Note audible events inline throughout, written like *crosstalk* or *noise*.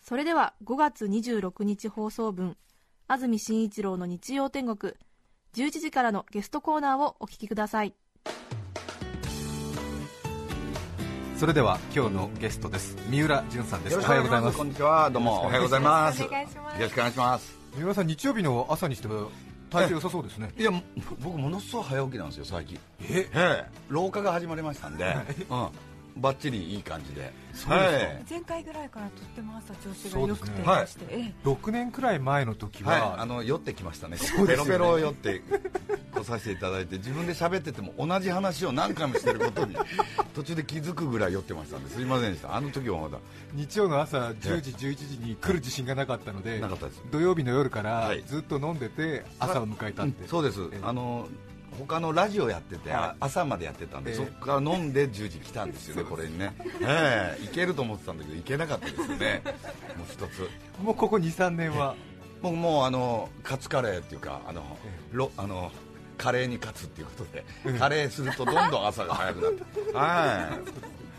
それでは5月26日放送分安住紳一郎の日曜天国11時からのゲストコーナーをお聞きください。それでは今日のゲストです。三浦淳さんです。おはようございます。こんにちは、どうも。おはようございます。お願いします。よろしくお願いします。三浦さん日曜日の朝にしては体調良さそうですね。いや、も僕ものすごい早起きなんですよ、最近。え？ええ、老化が始まりましたんで、うん、バッチリいい感じで。そうですかはい。前回ぐらいからとっても朝調子が良くてまして、え6年くらい前の時は。い、は、あの酔ってきましたね、そうですよね。ベロベロ酔って来させていただいて、自分で喋ってても同じ話を何回もしてることに *laughs* 途中で気づくぐらい酔ってましたんですいませんでした、あの時はまだ。日曜の朝10時、11時に来る自信がなかったのでなかったです。土曜日の夜からはい。ずっと飲んでて朝を迎えたって、うんそうです、ええ。あの他のラジオやってて、はい。朝までやってたんで、ええ。そこから飲んで10時来たんですよね、これにね、ええいけると思ってたんだけど、いけなかったですよね、*laughs* もう一つ、もうここ23年は？僕もうあのカツカレーっていうか、あのえロあのカレーに勝つっていうことで、カレーするとどんどん朝が早くなって、*laughs* は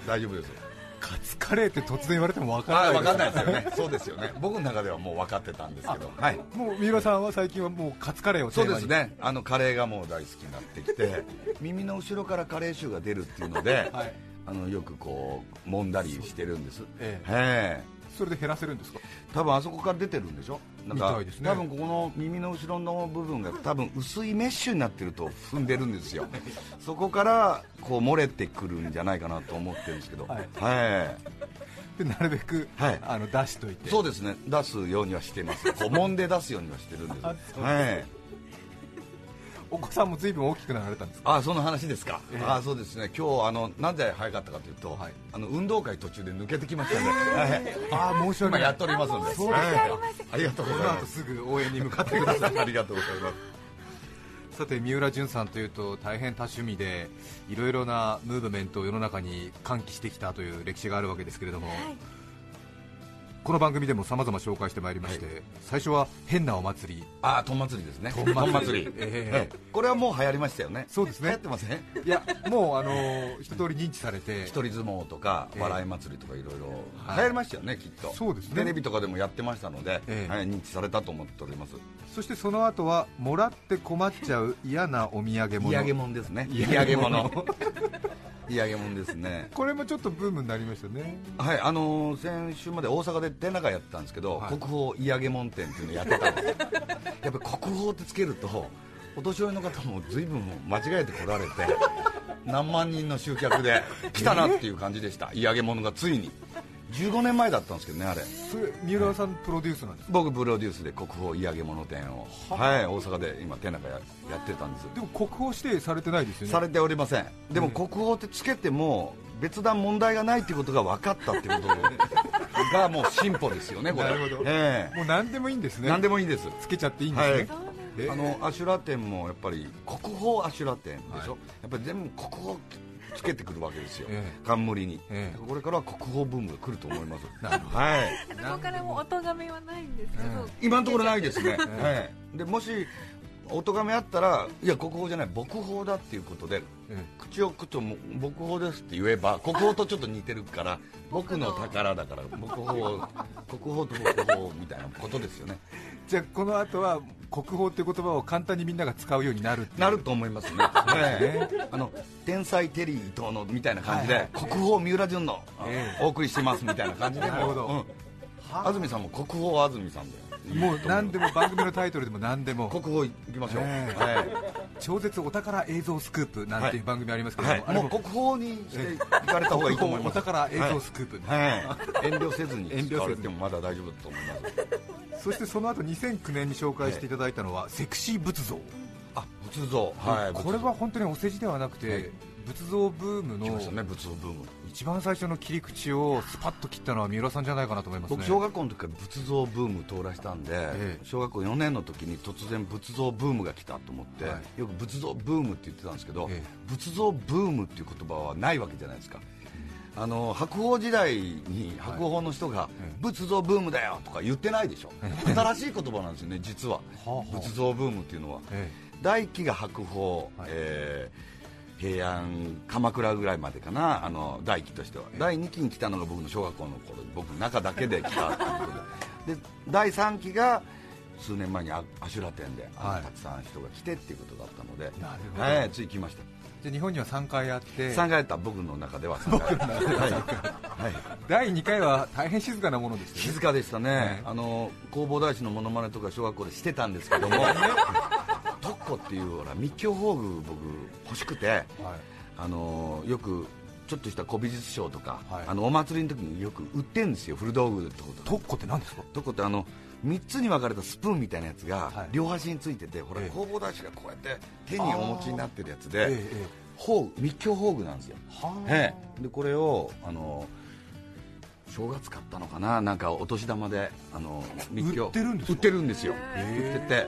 い、大丈夫ですよ。カツカレーって突然言われても分からあない。分かんないですよね、そうですよね、僕の中ではもう分かってたんですけど、はい、もう三浦さんは最近はもうカツカレーをテそうですね、あのカレーがもう大好きになってきて、*laughs* 耳の後ろからカレー臭が出るっていうので、はい。あのよくこう揉んだりしてるんです、ええ。それで減らせるんですか？多分あそこから出てるんでしょ、なんかね。多分ここの耳の後ろの部分が多分薄いメッシュになってると踏んでるんですよ、*laughs* そこからこう漏れてくるんじゃないかなと思ってるんですけど、はい。はい。でなるべく、はい。あの出しといて。そうですね、出すようにはしてます、こう揉んで出すようにはしてるんです。はいお子さんも随分大きくなられたんですか？あその話ですか、ええ。あそうですね。今日あのなぜ早かったかというと、はい。あの運動会途中で抜けてきましたんで、はい。ああ申し訳ない。今やっておりますので。そうですかはい。ありがとうございます。後すぐ応援に向かってください。*laughs* ありがとうございます。さて三浦淳さんというと大変多趣味でいろいろなムーブメントを世の中に喚起してきたという歴史があるわけですけれども、この番組でもさまざま紹介してまいりまして、最初は変なお祭り。あとん祭りですね。とん祭り。えこれはもう流行りましたよね。そうですね。流行ってませんいやもうあのー一通り認知されて。一人相撲とかええ。笑い祭りとかいろいろ。はい。流行りましたよね、きっと。そうですね。テレビとかでもやってましたので、ええ。はい、認知されたと思っております。そしてその後はもらって困っちゃう嫌なお土産物。嫌げ物ですね。嫌嫌げげ物物嫌げ物ですね。*laughs* これもちょっとブームになりましたね。はい、あのー先週まで大阪で展覧会やってたんですけど、はい。国宝嫌げ門店っていうのやってたんです。*laughs* やっぱり国宝ってつけるとお年寄りの方も随分間違えて来られて何万人の集客で来たなっていう感じでした。嫌げ物がついに15年前だったんですけどねあれ。それ三浦さんプロデュースなんですか？僕プロデュースで国宝嫌げ物店を。はい大阪で今展覧会ややってたんです。でも国宝指定されてないですよね？されておりません。でも国宝ってつけても別段問題がないっていうことが分かったっていうこと *laughs* がもう進歩ですよねこれ。なるほど。ええ。もう何でもいいんですね。何でもいいんです。つけちゃっていいんですね、はい。え。あのアシュラ店もやっぱり国宝アシュラ店でしょ、はやっぱり全部国宝つけてくるわけですよ、え冠に、ええ。これからは国宝ブームが来ると思います。なるほはい。ここからもう音がめはないんですけど、今のところないですね、え。はい、でもしお咎めあったらいや国宝じゃない牧宝だっていうことでえ口をくとも牧宝ですって言えば国宝とちょっと似てるから *laughs* 僕の宝だから牧宝国宝と牧宝みたいなことですよね。じゃあこの後は国宝っていう言葉を簡単にみんなが使うようになるなると思いますね、ええあの天才テリー伊藤のみたいな感じで、国宝三浦淳の、ええ。お送りしてますみたいな感じで。もなるほど。うん。安住さんも国宝安住さんでもう何でも番組のタイトルでも何でも。国宝いきましょう、ええ。はい超絶お宝映像スクープなんていう番組ありますけども、はい、あれもう国宝にしていかれた方がいいと思います。お宝映像スクープ、はい、はい。遠慮せずに遠慮せず。にもまだ大丈夫だと思います。そしてその後2009年に紹介していただいたのは、セクシー仏像、あ仏像。はい。これは本当にお世辞ではなくて、はい。仏像ブームの来ましたね仏像ブーム一番最初の切り口をスパッと切ったのは三浦さんじゃないかなと思いますね。僕小学校の時から仏像ブーム通らしたんで、ええ。小学校4年の時に突然仏像ブームが来たと思って、はよく仏像ブームって言ってたんですけど、え仏像ブームっていう言葉はないわけじゃないですか、あの白鵬時代に白鵬の人がええ。仏像ブームだよとか言ってないでしょ、新しい言葉なんですよね実は。はあはあ。仏像ブームっていうのは。え第一期が白鵬、はい。えー平安鎌倉ぐらいまでかなあの第一期としては、第二期に来たのが僕の小学校の頃僕の中だけで来たっていうことで。で第三期が数年前にアアシュラ店で、はい。たくさん人が来てっていうことだったので。なるほど。はい、つい来ました。じゃあ日本には3回あって。3回やった僕の中では3回はい、はい。第2回は大変静かなものでしたね。静かでしたね、はい。あの弘法大師のモノマネとか小学校でしてたんですけども *laughs* 特攻っていうほら密教宝具僕欲しくてはい。あのよくちょっとした古美術商とか、はい。あのお祭りの時によく売ってるんですよ古道具ってことで特攻って何ですか？特攻ってあの3つに分かれたスプーンみたいなやつがはい。両端についてて、ほらええ。弘法大師がこうやって手にお持ちになってるやつで、えええ宝具密教宝具なんですよ。えはええ。でこれをあの正月買ったのかな？なんかお年玉であの密教。売ってるんですか？売ってるんですよ。売ってて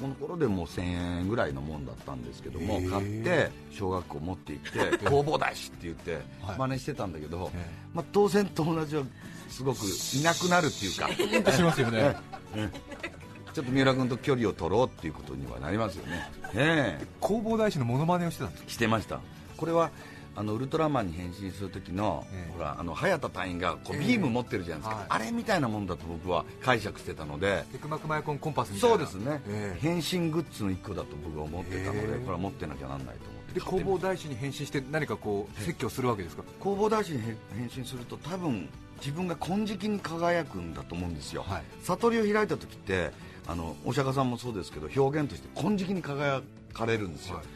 この頃でもう1000円ぐらいのもんだったんですけども買って小学校持って行って弘法大師って言ってはい。真似してたんだけど、えまあ、当然友達はすごくいなくなるっていうか。しますよね。*laughs* ちょっと三浦君と距離を取ろうっていうことにはなりますよね。ええ。弘法大師のモノマネをしてたんですか？してました。これはあのウルトラマンに変身する時の、ええ。ほらあの早田隊員がこうええ。ビーム持ってるじゃないですか、はい。あれみたいなもんだと僕は解釈してたので。テクマクマイコンコンパスみたいな。そうですね、ええ。変身グッズの一個だと僕は思ってたので、ええ。これは持ってなきゃなんないと思って。で弘法大師に変身して何かこう説教するわけですか？弘法大師に変変身すると多分自分が金色に輝くんだと思うんですよ、はい。悟りを開いた時ってあのお釈迦さんもそうですけど表現として金色に輝かれるんですよ、はい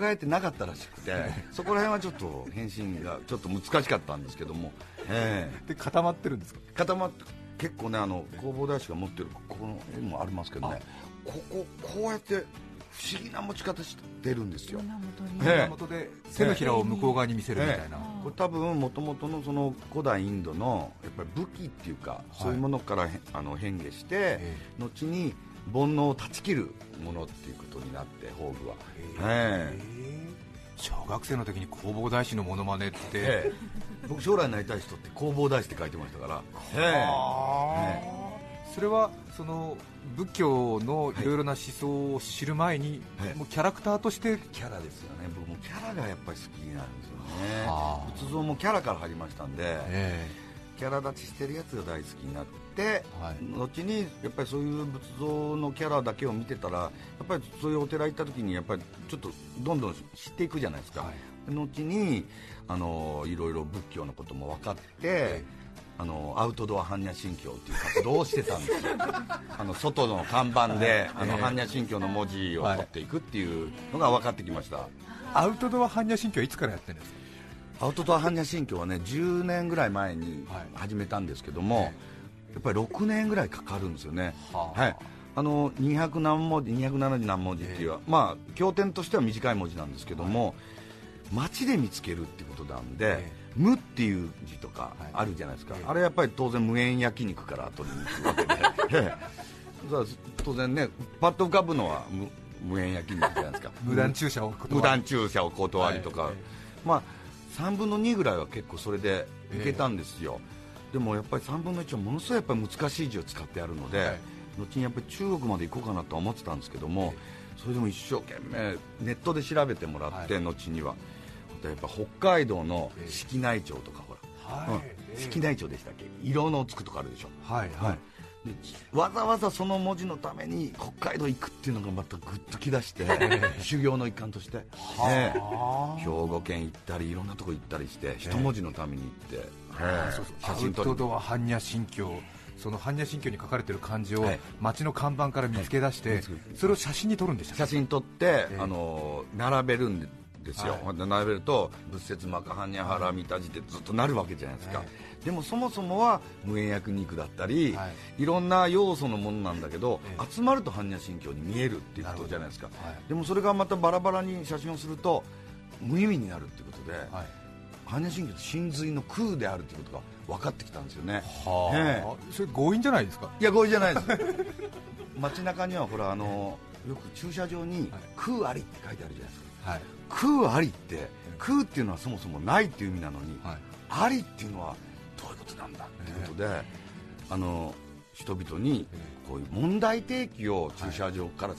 輝いてなかったらしくてそこら辺はちょっと変身がちょっと難しかったんですけども、えで固まってるんですか？え固まって結構ねあの弘法大師が持ってるここの絵もありますけどね。こここうやって不思議な持ち方してるんですよ。胸元で手のひらを向こう側に見せるみたいな、これ多分もともとのその古代インドのやっぱり武器っていうか、そういうものからへあの変化して、え。後に煩悩を断ち切るものっていうことになって宝具は、ええ。小学生の時に弘法大師のモノマネって、ええ。僕将来になりたい人って弘法大師って書いてましたから、えそれはその仏教のいろいろな思想を知る前に、はいもうキャラクターとして。えキャラですよね僕もキャラがやっぱり好きなんですよね。はあ。仏像もキャラから入りましたんで、え。キャラ立ちしてるやつが大好きになって、はい。後にやっぱりそういう仏像のキャラだけを見てたらやっぱりそういうお寺行った時にやっぱりちょっとどんどん知っていくじゃないですか、はい。後にあのいろいろ仏教のことも分かって、えあのアウトドア般若心経っていう活動をしてたんですよ。*laughs* あの外の看板で、あのええ。般若心経の文字を取っていくっていうのが分かってきました、アウトドア般若心経はいつからやってるんですか？アウトドア般若心経はね10年ぐらい前にはい。始めたんですけども、やっぱり6年ぐらいかかるんですよね、はあ。はい、あの200何文字270何文字っていう、まあ経典としては短い文字なんですけども、街で見つけるってことなんで、え無っていう字とかはい。あるじゃないですか、ええ。あれやっぱり当然無縁焼肉から取りに行くわけで。*laughs* 当然ねパッと浮かぶのは無無縁焼肉じゃないですか。*laughs* 無断注射を無断注射お断りとか、はい。まあ3分の2ぐらいは結構それでいけたんですよ、でもやっぱり3分の1はものすごいやっぱり難しい字を使ってあるので、はい。後にやっぱり中国まで行こうかなとは思ってたんですけども、それでも一生懸命ネットで調べてもらって、はい。後には。やっぱ北海道の式内町とかほら、はい。うん。式内町でしたっけ？色のつくとかあるでしょ？はいはい、でわざわざその文字のために北海道行くっていうのがまたグッとき出して修行の一環として、ええ。兵庫県行ったりいろんなとこ行ったりして一文字のために行って、ええそうそう。写真撮りアウトドア般若心経その般若心経に書かれてる漢字をはい。街の看板から見つけ出して、はい。それを写真に撮るんでしたっけ？写真撮って、ええ。あの並べるんですよ、並べると仏説マカハニャハラミタジってずっとなるわけじゃないですか、えでもそもそもは無塩焼肉だったり、、はい。ろんな要素のものなんだけど、ええ。集まると般若心経に見えるっていうことじゃないですか、はい。でもそれがまたバラバラに写真をすると無意味になるっていうことで、はい般若心経って真髄の空であるということが分かってきたんですよね。はあ、え。それ強引じゃないですか？いや合意じゃないです。街中にはほらあのよく駐車場に「空あり」って書いてあるじゃないですか。はい。空ありって空っていうのはそもそもないっていう意味なのに、はい。ありっていうのはどういうことなんだっていうことで、あの人々にこういう問題提起を駐車場から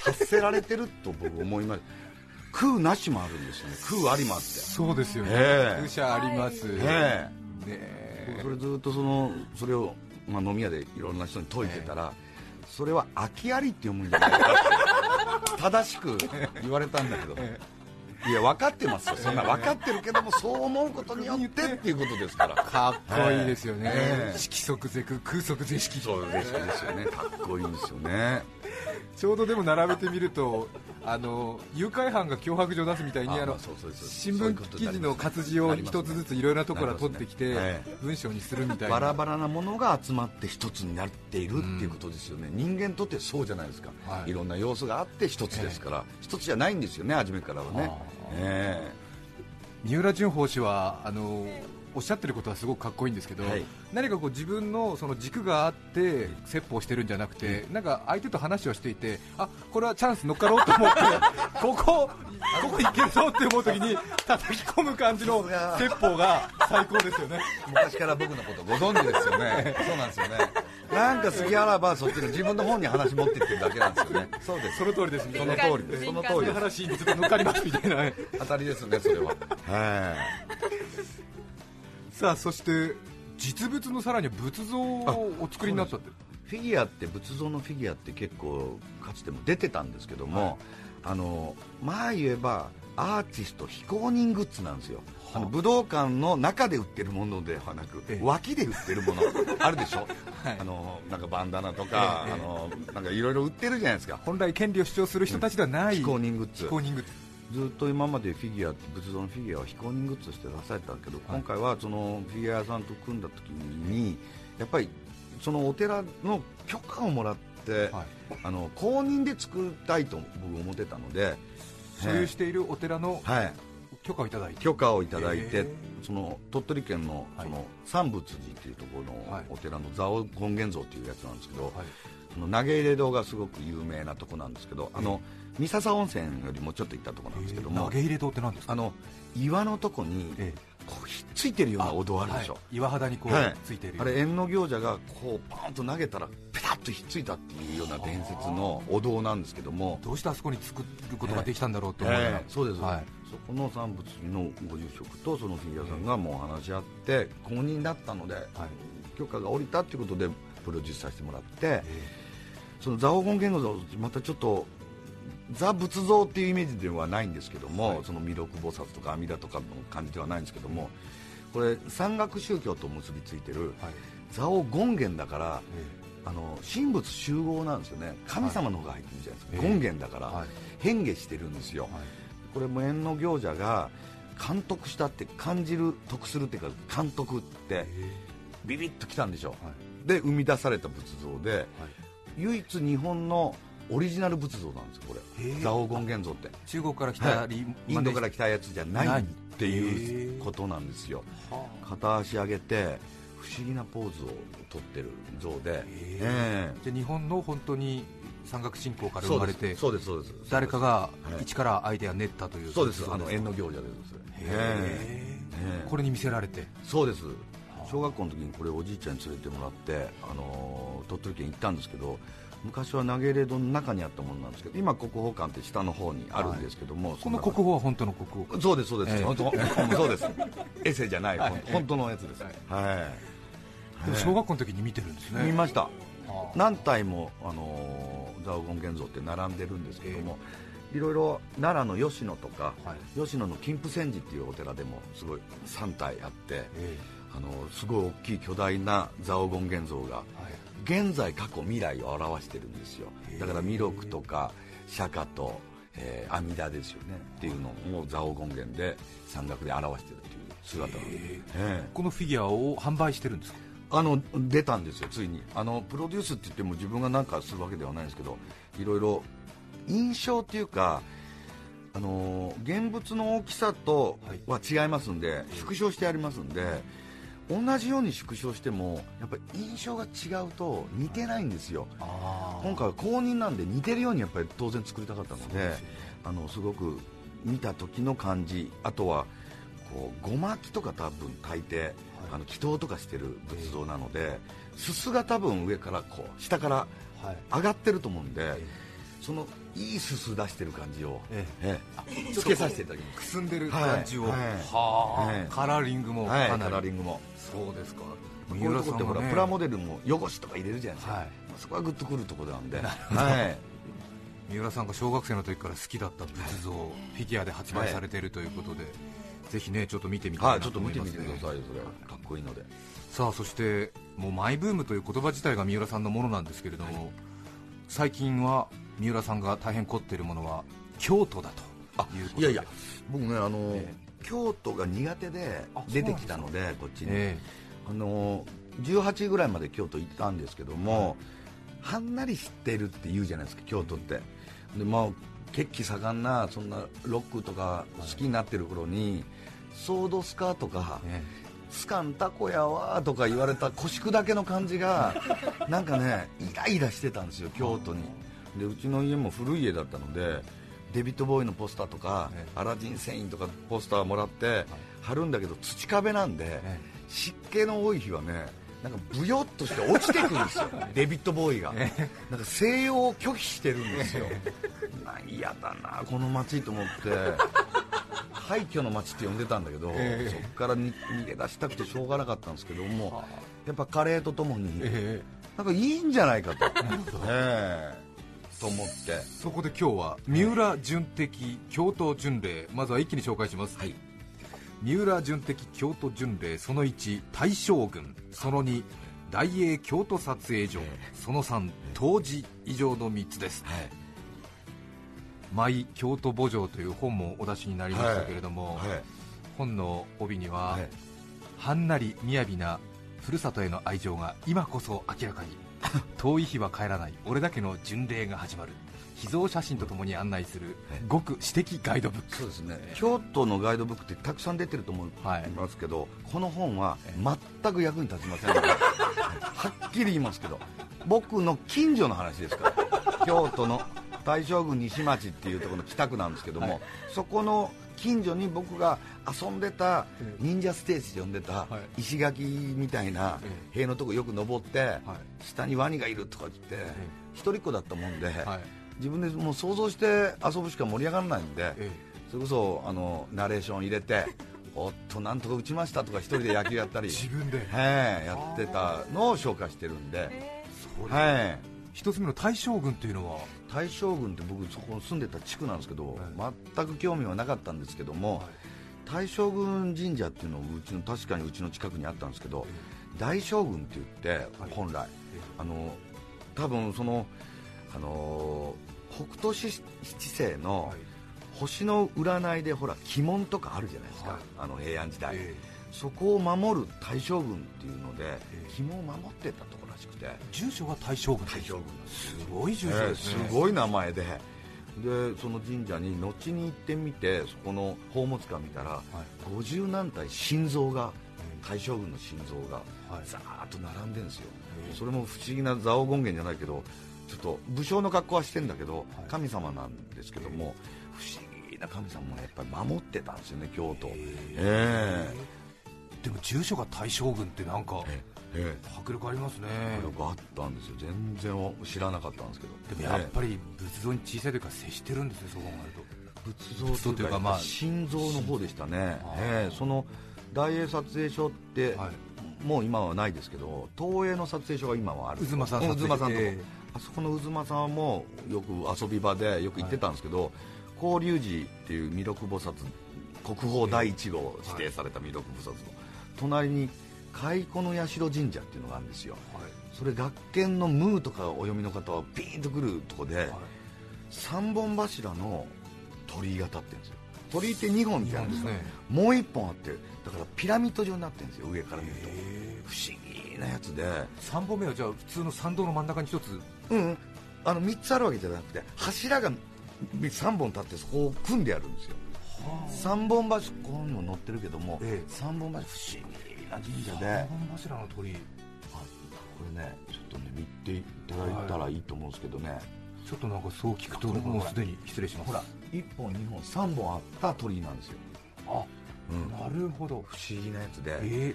発せられてると僕思います空なしもあるんですよね。空ありもあって。そうですよね、ええ。空車あります、えねえ。それずっとそのそれを、まあ、飲み屋でいろんな人に説いてたら、それは空きありって読むんじゃないかって *laughs* 正しく言われたんだけど、いや分かってますよ。そんな分かってるけどもそう思うことによってっていうことですから。かっこいいですよね、ええ。色即是空。空即是色。そうですよね。かっこいいんですよね。*laughs* ちょうどでも並べてみるとあの誘拐犯が脅迫状を出すみたいに新聞記事の活字を一つずついろいろなところから取ってきて、文章にするみたいな。バラバラなものが集まって一つになっているっていうことですよね、人間にとってそうじゃないですか、はい。い、ろんな要素があって一つですから、一つじゃないんですよね初めからはね。三浦淳法氏はあのおっしゃってることはすごくかっこいいんですけど、はい。何かこう自分のその軸があって説法してるんじゃなくて、なんか相手と話をしていて、あこれはチャンス乗っかろうと思って、*laughs* ここ、ここいけるぞって思うときに叩き込む感じの説法が最高ですよね。え昔から僕のことご存知ですよね。そうなんですよね。なんか杉原はそっちの自分の方に話持ってってるだけなんですよね。そうです。その通りです。その通りです。その通りです。話にずっと乗っかりますみたいな。ね。*laughs* 当たりですねそれは。*laughs* はさあそして実物のさらには仏像をお作りになったって。いフィギュアって仏像のフィギュアって結構かつても出てたんですけども、あのまあ言えばアーティスト非公認グッズなんですよ、あ。の武道館の中で売ってるものではなく、ええ。脇で売ってるもの *laughs* あるでしょ、はい。あのなんかバンダナとか、ええあのなんかいろいろ売ってるじゃないですか。本来権利を主張する人たちではない非公認グッズ。非公認グッズずっと今までフィギュア仏像のフィギュアは非公認グッズとして出されてたけど、今回はそのフィギュア屋さんと組んだ時にやっぱりそのお寺の許可をもらって、はい。あの公認で作りたいと僕思ってたので所有しているお寺のはい、許可をいただいて、許可をいただいてその鳥取県のはい。その三仏寺っていうところはい。のお寺の蔵王権現像っていうやつなんですけど、はい。その投げ入れ堂がすごく有名なとこなんですけど、あの三笹温泉よりもちょっと行ったとこなんですけども、投げ入れ堂って何ですか？あの岩のとこにえこうひっついてるようなお堂あるでしょ、はい岩肌にこう、はい。ついているあれ縁の行者がこうパーンと投げたらペタッとひっついたっていうような伝説のお堂なんですけども。どうしてあそこに作ることができたんだろうと思いながら、ええ。そうです、はい。そこの三仏のご住職とそのフィギュアさんがもう話し合って公認だったので、はい。許可が下りたということでプロデュースさせてもらって、その蔵王権現像またちょっとザ仏像っていうイメージではないんですけども、はい。その弥勒菩薩とか阿弥陀とかの感じではないんですけども、これ山岳宗教と結びついてるはい。蔵王権現だからえあの神仏集合なんですよね。神様の方が入ってるじゃないですか、ええ。権現だから、はい。変化してるんですよ、はい。これも縁の行者が監督したって感じる得するっていうか監督ってビビッときたんでしょ、はい。で生み出された仏像ではい唯一日本のオリジナル仏像なんですよこれ。蔵王権現像って。中国から来たり、インドから来たやつじゃないっていうことなんですよ。は片足上げて不思議なポーズをとってる像で、え。えじゃあ日本の本当に山岳信仰かえら生まれてそうです。そうです。誰かがはい。一からアイデア練ったというそうです。あの縁の行者です。へえ。ええ。これに見せられて。そうです小学校の時にこれおじいちゃんに連れてもらって、あのー鳥取県行ったんですけど昔は投げ入れ堂の中にあったものなんですけど今国宝館って下の方にあるんですけども、この国宝は本当の国宝そうですそうです、ええ。本当そうです。エセじゃない、はい。本当のやつです。はい、でも小学校の時に見てるんですね。見ました。はあ何体も、あのー蔵王権現像って並んでるんですけども、いろいろ奈良の吉野とか、はい。吉野の金峰山寺っていうお寺でもすごい3体あってえあのすごい大きい巨大な蔵王権現像が現在過去未来を表してるんですよ。だから弥勒とか釈迦と、えー阿弥陀ですよね。っていうのを蔵王権現で山岳で表してるっていう姿なんです、ええ。このフィギュアを販売してるんですか？あの出たんですよついに。あのプロデュースって言っても自分が何かするわけではないんですけどいろいろ印象っていうかあのー現物の大きさとは違いますんで、縮小してありますんで同じように縮小してもやっぱり印象が違うと似てないんですよ。あ今回は公認なんで似てるようにやっぱり当然作りたかったのであのすごく見た時の感じあとはこうごまきとか多分大抵、あの祈祷とかしてる仏像なので、すすが多分上からこう下からはい。上がってると思うんで、そのいいすす出してる感じを、ええ。えつけさせていただきます。くすんでる感じを、はい。はあ、はいカラーリングもはい。カラーリングもそうですか。こういうとこってほら、ねプラモデルも汚しとか入れるじゃないですか、はい。そこはグッとくるところなんで、はい、三浦さんが小学生の時から好きだった仏像、フィギュアで発売されているということで、ぜひねちょっと見てみたいは、ないとちょっと見てみ思いますねてくださいよ、それ、かっこいいので。さあそしてもうマイブームという言葉自体が三浦さんのものなんですけれども、最近は三浦さんが大変凝っているものは京都だということで。いやいや、僕ね、あのえ京都が苦手であ出てきたので、こっちに、えあの18ぐらいまで京都行ったんですけども、はんなり知ってるって言うじゃないですか、京都って。でまあ血気盛んなそんなロックとか好きになってる頃に、ソードスカとか、えスカンタコやわとか言われた腰砕けの感じがなんかねイライラしてたんですよ京都に。でうちの家も古い家だったのでデビッド・ボーイのポスターとか、ええ。アラジン・セインとかポスターもらって貼るんだけど土壁なんで、え湿気の多い日はねなんかブヨっとして落ちてくるんですよ。*laughs* デビッド・ボーイが、なんか西洋を拒否してるんですよ。嫌だなこの街と思って。廃墟の街って呼んでたんだけど、ええ。そこからに逃げ出したくてしょうがなかったんですけどもやっぱカレーとともに、えなんかいいんじゃないかと、ええと思って。そこで今日は三浦純的京都巡礼まずは一気に紹介します、はい。三浦純的京都巡礼その1大将軍。その2大英京都撮影所。その3当時以上の3つです。はい「マイ京都墓場」という本もお出しになりましたけれども、はい。本の帯には、はい。はんなり雅なふるさとへの愛情が今こそ明らかに *laughs* 遠い日は帰らない。俺だけの巡礼が始まる。秘蔵写真とともに案内するごく私的ガイドブック。そうですね。京都のガイドブックってたくさん出てると思いはいますけど、この本は全く役に立ちませんので *laughs* はっきり言いますけど僕の近所の話ですから。京都の大将軍西町っていうところの北区なんですけども、そこの近所に僕が遊んでた忍者ステージで呼んでたはい。石垣みたいなえ塀のとこよく登って、はい。下にワニがいるとか言って、一人っ子だったもんで、はい。自分でもう想像して遊ぶしか盛り上がらないんで、えそれこそあのナレーション入れておっとなんとか打ちましたとか一人で野球やったり自分で。はいやってたのを紹介してるんで、はい、一つ目の大将軍っていうのは？大将軍って僕そこ住んでた地区なんですけど、全く興味はなかったんですけども、大将軍神社っていうのをうちの確かにうちの近くにあったんですけど、大将軍って言って本来、あの多分そのあの北斗七星の星の占いでほら鬼門とかあるじゃないですか、はい。あの平安時代、えそこを守る大将軍っていうので、え。鬼門を守ってたとらしくて。住所が大将軍大将軍。すごい住所えーですね、すごい名前で。でその神社に後に行ってみてそこの宝物館見たら、50何体心臓が大将軍の心臓がはい。ざーっと並んでるんですよ、それも不思議な蔵王権現じゃないけどちょっと武将の格好はしてんだけど、神様なんですけども、不思議な神様もやっぱり守ってたんですよね京都。えでも住所が大将軍ってなんかええ迫力ありますね。えこれがあったんですよ。全然知らなかったんですけど。でもやっぱり仏像に小さい時から接してるんですねそう考えると。仏像というかかまあ心臓の方でしたね。ええその大英撮影所って、はい。もう今はないですけど東映の撮影所が今はある渦間さん渦間さんとあそこの渦間さんもよく遊び場でよく行ってたんですけど、法隆寺っていう弥勒菩薩国宝第一号指定された弥勒菩薩の、隣に蚕の社神社っていうのがあるんですよ、それ学研の「ムー」とかお読みの方はピーンとくるとこで、三本柱の鳥居が立ってるんですよ。鳥居って2本じゃないですかね。もう1本あってだからピラミッド状になってるんですよ上から見ると。不思議なやつで。3本目はじゃあ普通の参道の真ん中に一つ。うんあの3つあるわけじゃなくて柱が3本立ってそこを組んであるんですよ。三本柱ここにも載ってるけども、ええ。三本柱不思議。な神社で。三本柱の鳥これねちょっとね見ていただいたらいいと思うんですけどね、ちょっとなんかそう聞くともうすでに失礼します。ほら1本2本3本あった鳥居なんですよ、あうん、なるほど。不思議なやつで、えー、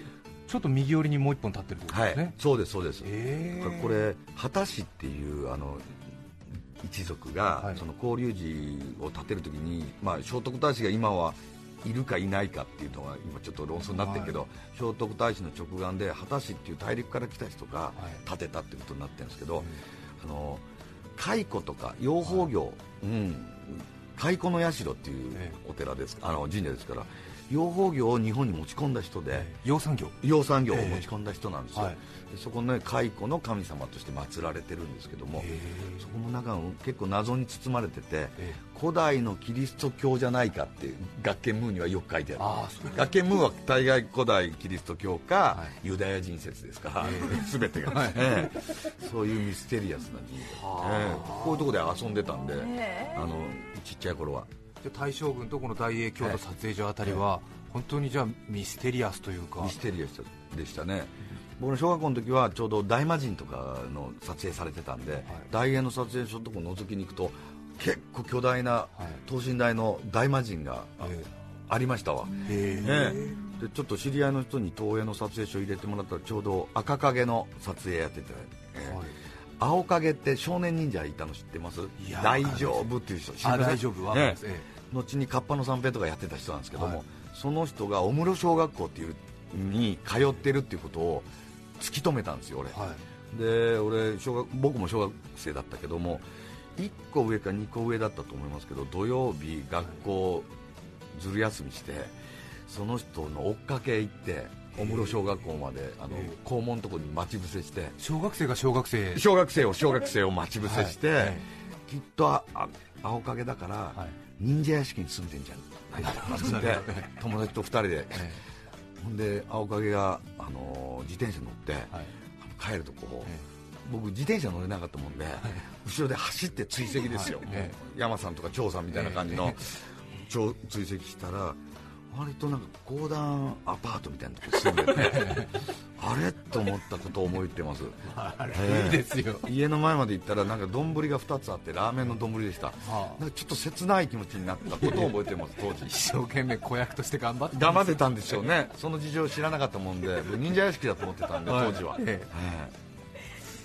ちょっと右寄りにもう一本立ってるってことはいですね、そうですそうです、えー、これ畑氏っていうあの一族が、はい。その交流寺を建てるときに、まあ、聖徳太子が今はいるかいないかっていうのが今ちょっと論争になってるけど、聖徳太子の直眼で畑氏っていう大陸から来た人がはい。建てたってことになってるんですけど、あの蚕とか養蜂業、うん、蚕の社っていうえ。お寺です、あの神社ですから養蜂業を日本に持ち込んだ人で、養蚕業？養蚕業を持ち込んだ人なんですよ、はい。でそこね蚕の神様として祀られてるんですけども、そこの中の結構謎に包まれてて、え古代のキリスト教じゃないかって学研ムーにはよく書いてある。学研ムーは大概古代キリスト教か、はユダヤ人説ですか。ら、え。*laughs* 全てが、はい。ええ。そういうミステリアスな神社、ええ。こういうところで遊んでたんで、え。あのちっちゃい頃はじゃあ大将軍とこの大英京都撮影所あたりは、本当にじゃあミステリアスというか。ミステリアスでしたね、僕の小学校の時はちょうど大魔神とかの撮影されてたんで、大英の撮影所のとこ覗きに行くと結構巨大なはい。等身大の大魔神がありましたわ、え。ええ。でちょっと知り合いの人に東映の撮影所入れてもらったらちょうど赤影の撮影やってて、ええ。はい青影って少年忍者いたの知ってます？大丈夫っていう人知大丈夫は、えええ。後にカッパの三平とかやってた人なんですけども、はい。その人が小室小学校っていうに通ってるっていうことを突き止めたんですよ俺、えはい。で俺小学僕も小学生だったけども1個上か2個上だったと思いますけど土曜日学校ずる休みしてその人の追っかけ行って小室小学校まであのええ。校門のとこに待ち伏せして。小学生が小学生。小学生を小学生を待ち伏せして、はい。きっとああ青影だから、はい。忍者屋敷に住んでんじゃないか。なって友達と2人で。えほんで青影が、あのー自転車乗って、帰るとこ、え僕自転車乗れなかったもんで、後ろで走って追跡ですよ、山さんとか長さんみたいな感じの、超追跡したら割となんか公団アパートみたいなとこ住んでて *laughs* あれ？と思ったことを覚えてます。いいですよ、家の前まで行ったらなんか丼が2つあってラーメンの丼でした、はあ。なんかちょっと切ない気持ちになったことを覚えてます当時。*laughs* 一生懸命子役として頑張って。頑張ってたんでしょうね。その事情を知らなかったもんで忍者屋敷だと思ってたんではい。当時は、ええ。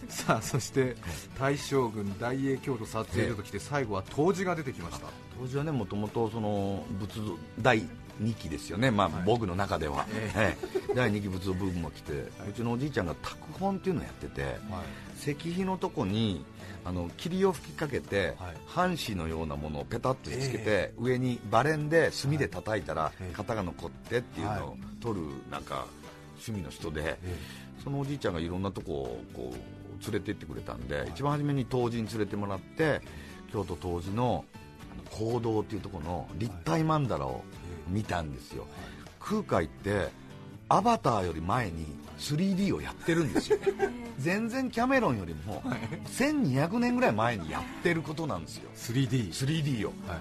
さあそして大将軍大英京都撮影所ときて最後は冬至が出てきました。当時はねもともとその仏像第2期ですよね、まあ僕の中では、ええ。第2期仏像ブームも来て、うちのおじいちゃんが拓本っていうのをやってて、はい。石碑のとこにあの霧を吹きかけて、はい。半紙のようなものをペタッとつけて、え上にバレンで炭で叩いたらええ。型が残ってっていうのを取るなんか趣味の人で、そのおじいちゃんがいろんなとこをこう連れて行ってくれたんで、一番初めに東寺に連れてもらって京都東寺のあの講堂っていうところの立体曼荼羅を見たんですよ、空海ってアバターより前に 3D をやってるんですよ。*laughs* 全然キャメロンよりも1200年ぐらい前にやってることなんですよ。3D 3D を。はい。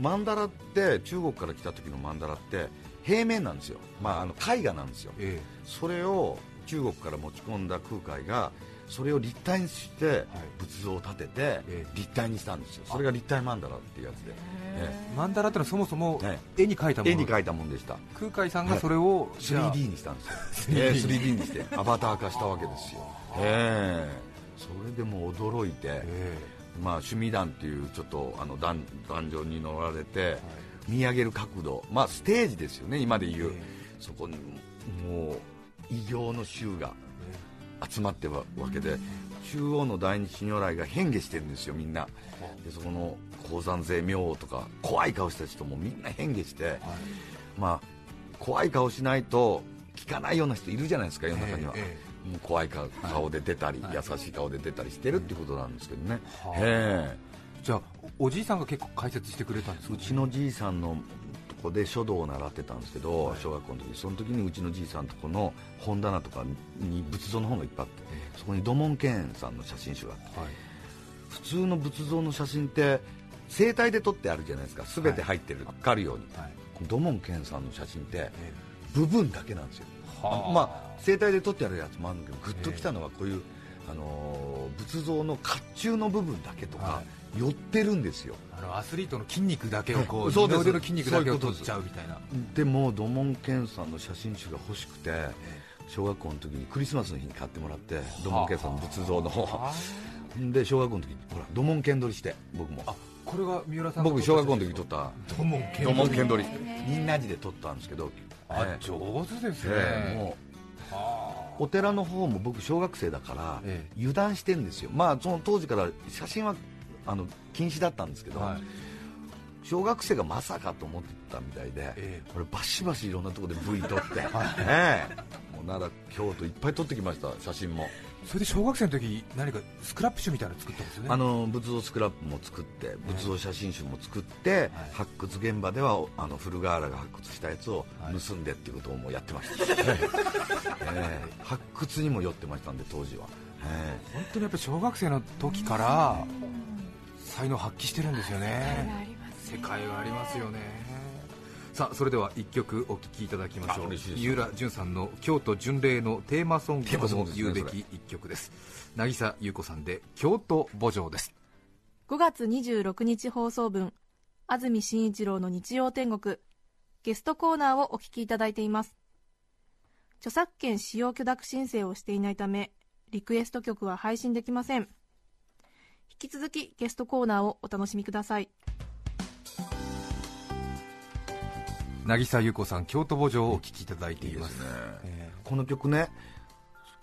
曼荼羅って中国から来た時の曼荼羅って平面なんですよ、まあ、あの絵画なんですよ。え。それを中国から持ち込んだ空海がそれを立体にして仏像を立ててええ。立体にしたんですよ。それが立体曼荼羅っていうやつで、ええ。曼荼羅ってのはそもそもえ絵に描いたもの、え絵に描いたもんでした。空海さんがそれを、じゃあ。3D にしたんですよ、*laughs* ええ 3D にして *laughs* アバター化したわけですよ、ええ。それでもう驚いて、え。まあ、趣味団っていうちょっとあの壇壇上に乗られて、見上げる角度、まあ、ステージですよね、今で言う、え。そこにもう異形の衆が集まってるわけで、中央の大日如来が変化してるんですよ、みんな、でそこの高山勢明王とか、怖い顔した人もみんな変化して、まあ、怖い顔しないと聞かないような人いるじゃないですか、世の中には。えもう怖い顔顔で出たり、優しい顔で出たりしてるってことなんですけどね、はあえじゃあおじいさんが結構解説してくれたんですか？えうちのじいさんのとこで書道を習ってたんですけど、小学校の時。その時にうちのじいさんとこの本棚とかに仏像の本がいっぱいあって、そこに土門健さんの写真集があって。はい。普通の仏像の写真って生体で撮ってあるじゃないですか。全て入ってる、分かるように。はい。土門健さんの写真ってえ部分だけなんですよ。はあ。まあ生体で撮ってあるやつもあるんだけどグッときたのはこういう、あのー仏像の甲冑の部分だけとか、は寄ってるんですよあのアスリートの筋肉だけをこうそうです。二の腕の筋肉だけを取っちゃうみたいな。でも土門健さんの写真集が欲しくて小学校の時にクリスマスの日に買ってもらって土門健さんの仏像の。方で小学校の時にほら土門剣取りして僕も。あこれが三浦さんが僕小学校の時に撮った。土門剣土門剣取り。みんなで撮ったんですけど。あええ。上手ですね、ええもはうお寺の方も僕小学生だからええ。油断してんですよ。まあその当時から写真はあの禁止だったんですけど、あはい。小学生がまさかと思ってたみたいで、えこれバシバシいろんなところで V 撮って、え *laughs* え。もう奈良京都いっぱい撮ってきました写真も。それで小学生の時何かスクラップ集みたいなの作ったんですよね。あの仏像スクラップも作って仏像写真集も作って、発掘現場ではあの古河原が発掘したやつを盗んでっていうことをもうやってました、*laughs* ええ。発掘にも寄ってましたんで当時は、え。本当にやっぱり小学生の時から才能発揮してるんですよね。世界がありますよね。さあそれでは一曲お聴きいただきましょう。あ嬉しいです。三浦淳さんの京都巡礼のテーマソングとも言うべき一曲です。渚優子さんで京都墓場です。5月26日放送分安住紳一郎の日曜天国ゲストコーナーをお聞きいただいています。著作権使用許諾申請をしていないためリクエスト曲は配信できません引き続きゲストコーナーをお楽しみください。渚優子さん京都墓場をお聴きいただいてえいます。すね。えこの曲ね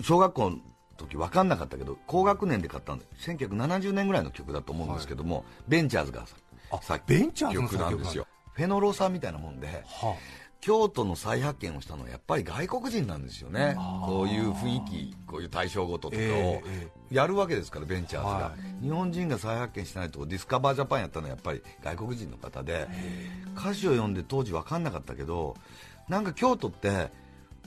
小学校の時分かんなかったけど高学年で買ったんで1970年ぐらいの曲だと思うんですけども、ベンチャーズがあ作ベンチャーズの曲なんですよ。フェノロサみたいなもんでーは京都の再発見をしたのはやっぱり外国人なんですよね。こういう雰囲気こういう大正琴とかをええやるわけですからベンチャーズが、は日本人が再発見してないとこディスカバージャパンやったのはやっぱり外国人の方で歌詞を読んで当時分かんなかったけどなんか京都って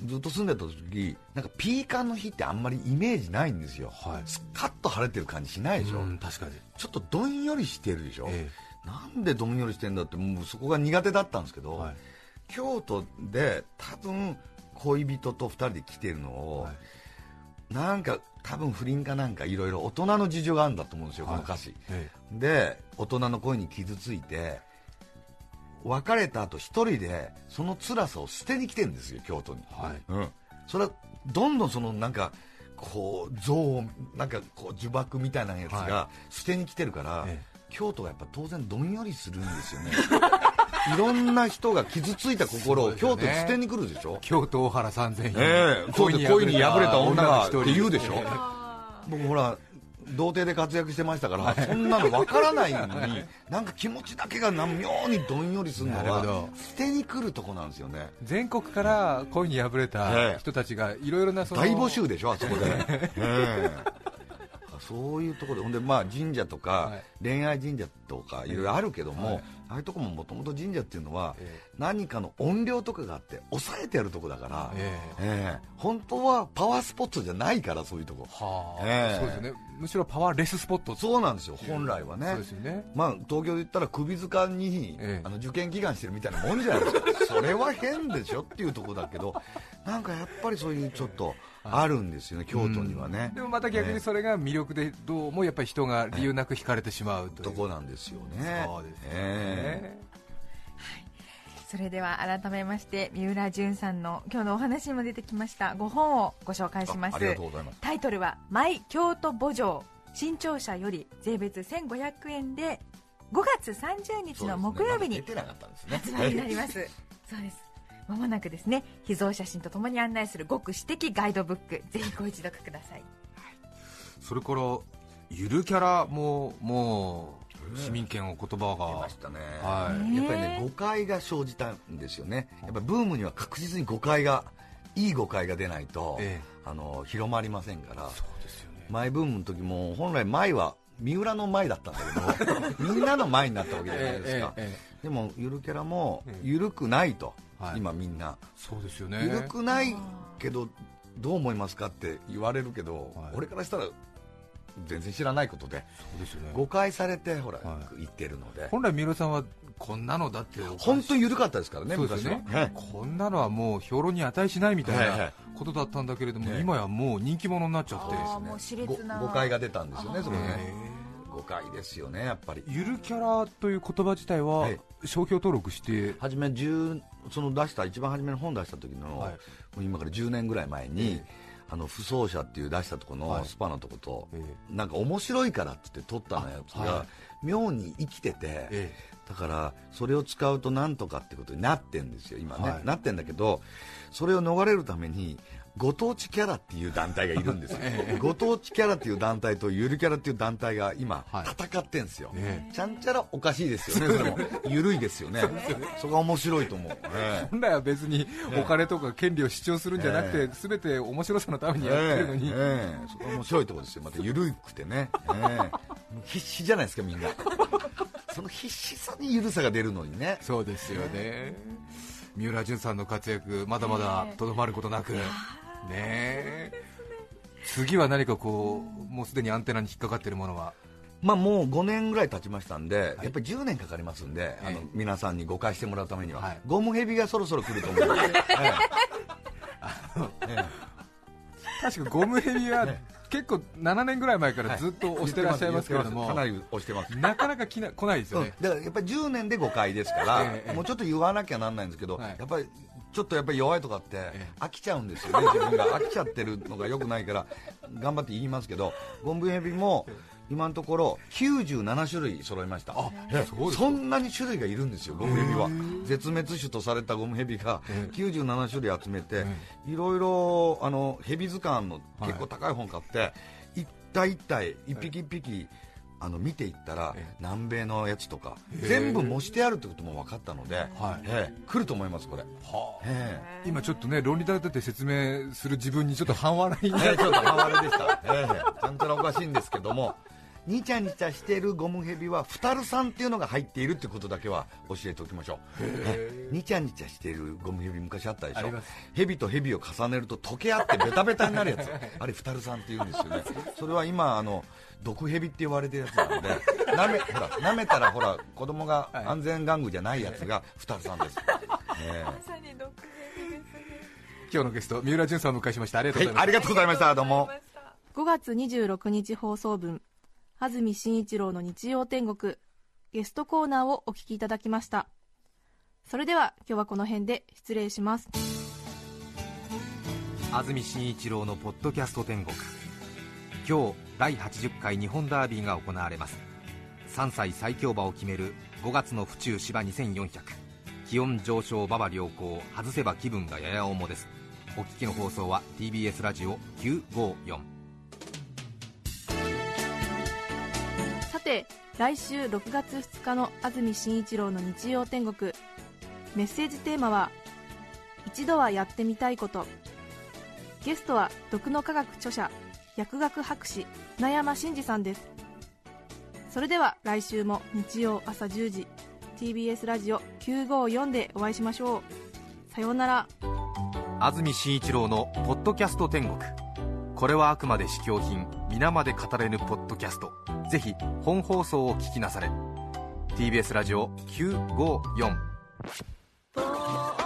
ずっと住んでた時なんかピーカンの日ってあんまりイメージないんですよ、はい。スカッと晴れてる感じしないでしょ、うん確かに。ちょっとどんよりしてるでしょ、え。なんでどんよりしてんだってもうそこが苦手だったんですけど、はい京都で多分恋人と2人で来てるのを、はい。なんか多分不倫かなんかいろいろ大人の事情があるんだと思うんですよ、はい。この歌詞。えで大人の恋に傷ついて別れた後一人でその辛さを捨てに来てるんですよ京都に、はい。うん、それはどんどんそのなんかこう像をなんかこう呪縛みたいなやつがは捨てに来てるから、え。京都がやっぱ当然どんよりするんですよね *laughs* いろんな人が傷ついた心を京都に捨てに来るでしょ？京都大原三千院ええ。そうです。恋に破れた女がって言うでしょ？ええ僕ほら童貞で活躍してましたから、そんなの分からないのに *laughs* なんか気持ちだけがな妙にどんよりするのはなるほど。捨てに来るとこなんですよね。全国から恋に破れた人たちがいろいろなその大募集でしょあそこで、*laughs* ええそういうところでほんでまあ神社とか、はい。恋愛神社とかいろいろあるけども、はい。ああいうとこももともと神社っていうのは、え何かの音量とかがあって抑えてやるとこだから、ええ。え本当はパワースポットじゃないからそういうとこ。はあ、ええ。そうですよね。むしろパワーレススポット。そうなんですよ本来はね。そうですよね。まあ、東京で言ったら首塚に、ええ。あの受験祈願してるみたいなもんじゃないですか。それは変でしょっていうところだけどなんかやっぱりそういうちょっとあるんですよね京都にはね、でもまた逆にそれが魅力でどうもやっぱり人が理由なく惹かれてしまうという。とこなんですよね。そうですね、えそれでは改めまして三浦淳さんの今日のお話にも出てきました5本をご紹介します。あありがとうございます。タイトルは「マイ京都墓場」新潮社より税別1500円で5月30日の木曜日にそうですね。まだ出てなかったんですね。発売になります。そうですまもなくですね秘蔵写真とともに案内する極私的ガイドブックぜひご一読ください。それからゆるキャラももう市民権お言葉出がましたね、はい。やっぱりね誤解が生じたんですよね。やっぱりブームには確実に誤解がいい誤解が出ないと、えあの広まりませんから。そうですよね。マイブームの時も本来前は三浦の前だったんだけど *laughs* みんなの前になったわけじゃないですか、え。でもゆるキャラもええ。ゆるくないと、はい。今みんな、そうですよね。ゆるくないけどどう思いますかって言われるけど、はい。俺からしたら全然知らないことで。そうですよね。誤解されてほら、はい。言ってるので。本来三浦さんはこんなのだって本当に緩かったですからねそうですよね。昔は。はい。こんなのはもう評論に値しないみたいはいはないことだったんだけれども、ね今やもう人気者になっちゃって、誤解が出たんですよねそれへね。誤解ですよねやっぱり。ーゆるキャラという言葉自体ははい商標登録して、初め10その出した一番初めの本出した時の、はい。今から10年ぐらい前に、あの不走者っていう出したとこはい。のスパのとこと、えなんか面白いからって言って撮ったのやつが、あはい。妙に生きてて、え。だからそれを使うとなんとかってことになってんですよ今ね、はい。なってんだけどそれを逃れるためにご当地キャラっていう団体がいるんですよ、*laughs* ご当地キャラっていう団体とゆるキャラっていう団体が今はい。戦ってんですよ、えちゃんちゃらおかしいですよね *laughs* それもゆるいですよね。そこが面白いと思う、え本来は別にお金とか権利を主張するんじゃなくて、えすべて面白さのためにえやってるのに、ええ。そこが面白いところですよ。またゆるくてね、ええ。必死じゃないですかみんな。その必死さにゆるさが出るのにね。そうですよね、三浦淳さんの活躍、まだまだとどまることなく、ねえ。次は何かこう、もうすでにアンテナに引っかかっているものは、まあもう5年ぐらい経ちましたんで、やっぱり10年かかりますんで、あのええ皆さんに誤解してもらうためには、はい。ゴムヘビがそろそろ来ると思います、えええ確かゴムヘビは結構7年ぐらい前からずっとえ押してらっしゃいますけれども、かなり押してます。なかなか来な来ないですよね、うん。だからやっぱり10年で誤解ですから、ええ。もうちょっと言わなきゃなんないんですけど、はい。やっぱりちょっとやっぱり弱いとかってえ飽きちゃうんですよね、*laughs* 自分が飽きちゃってるのがよくないから頑張って言いますけどゴムヘビも今のところ97種類揃いました。ええそんなに種類がいるんですよゴムヘビは。絶滅種とされたゴムヘビがええ。97種類集めてえいろいろあのヘビ図鑑の結構高い本買って一体一体一匹一匹あの見ていったらええ。南米のやつとかえ。全部模してあるってことも分かったので、はい。ええ来ると思いますこれ、は今ちょっとね論理立てて説明する自分にちょっと半笑いちょっと半割れでした、ええ。ちゃんちゃらおかしいんですけども。にちゃにちゃしてるゴムヘビはフタル酸っていうのが入っているってことだけは教えておきましょう。え。にちゃにちゃしてるゴムヘビ昔あったでしょ。ヘビとヘビを重ねると溶け合ってベタベタになるやつ。あれフタル酸って言うんですよね。*laughs* それは今あの毒ヘビって言われてるやつなんで *laughs* なめほら舐めたらほら子供が安全玩具じゃないやつがフタル酸です、*laughs* え。まさに毒蛇ですね。今日のゲスト三浦淳さんをお迎えしました。ありがとうございました、えはいありがとうございました。どうも。5月26日放送分。安住紳一郎の日曜天国。ゲストコーナーをお聞きいただきました。それでは今日はこの辺で失礼します。安住紳一郎のポッドキャスト天国。今日第80回日本ダービーが行われます。3歳最強馬を決める5月の府中芝2400気温上昇馬場良好外せば気分がやや重です。お聞きの放送は TBS ラジオ954さて来週6月2日の安住紳一郎の日曜天国。メッセージテーマは「一度はやってみたいこと」ゲストは毒の科学著者薬学博士。船山真司さんです。それでは来週も日曜朝10時 TBS ラジオ954でお会いしましょう。さようなら。安住紳一郎のポッドキャスト天国。これはあくまで試供品皆まで語れぬポッドキャスト。ぜひ本放送を聞きなされ。TBS ラジオ954「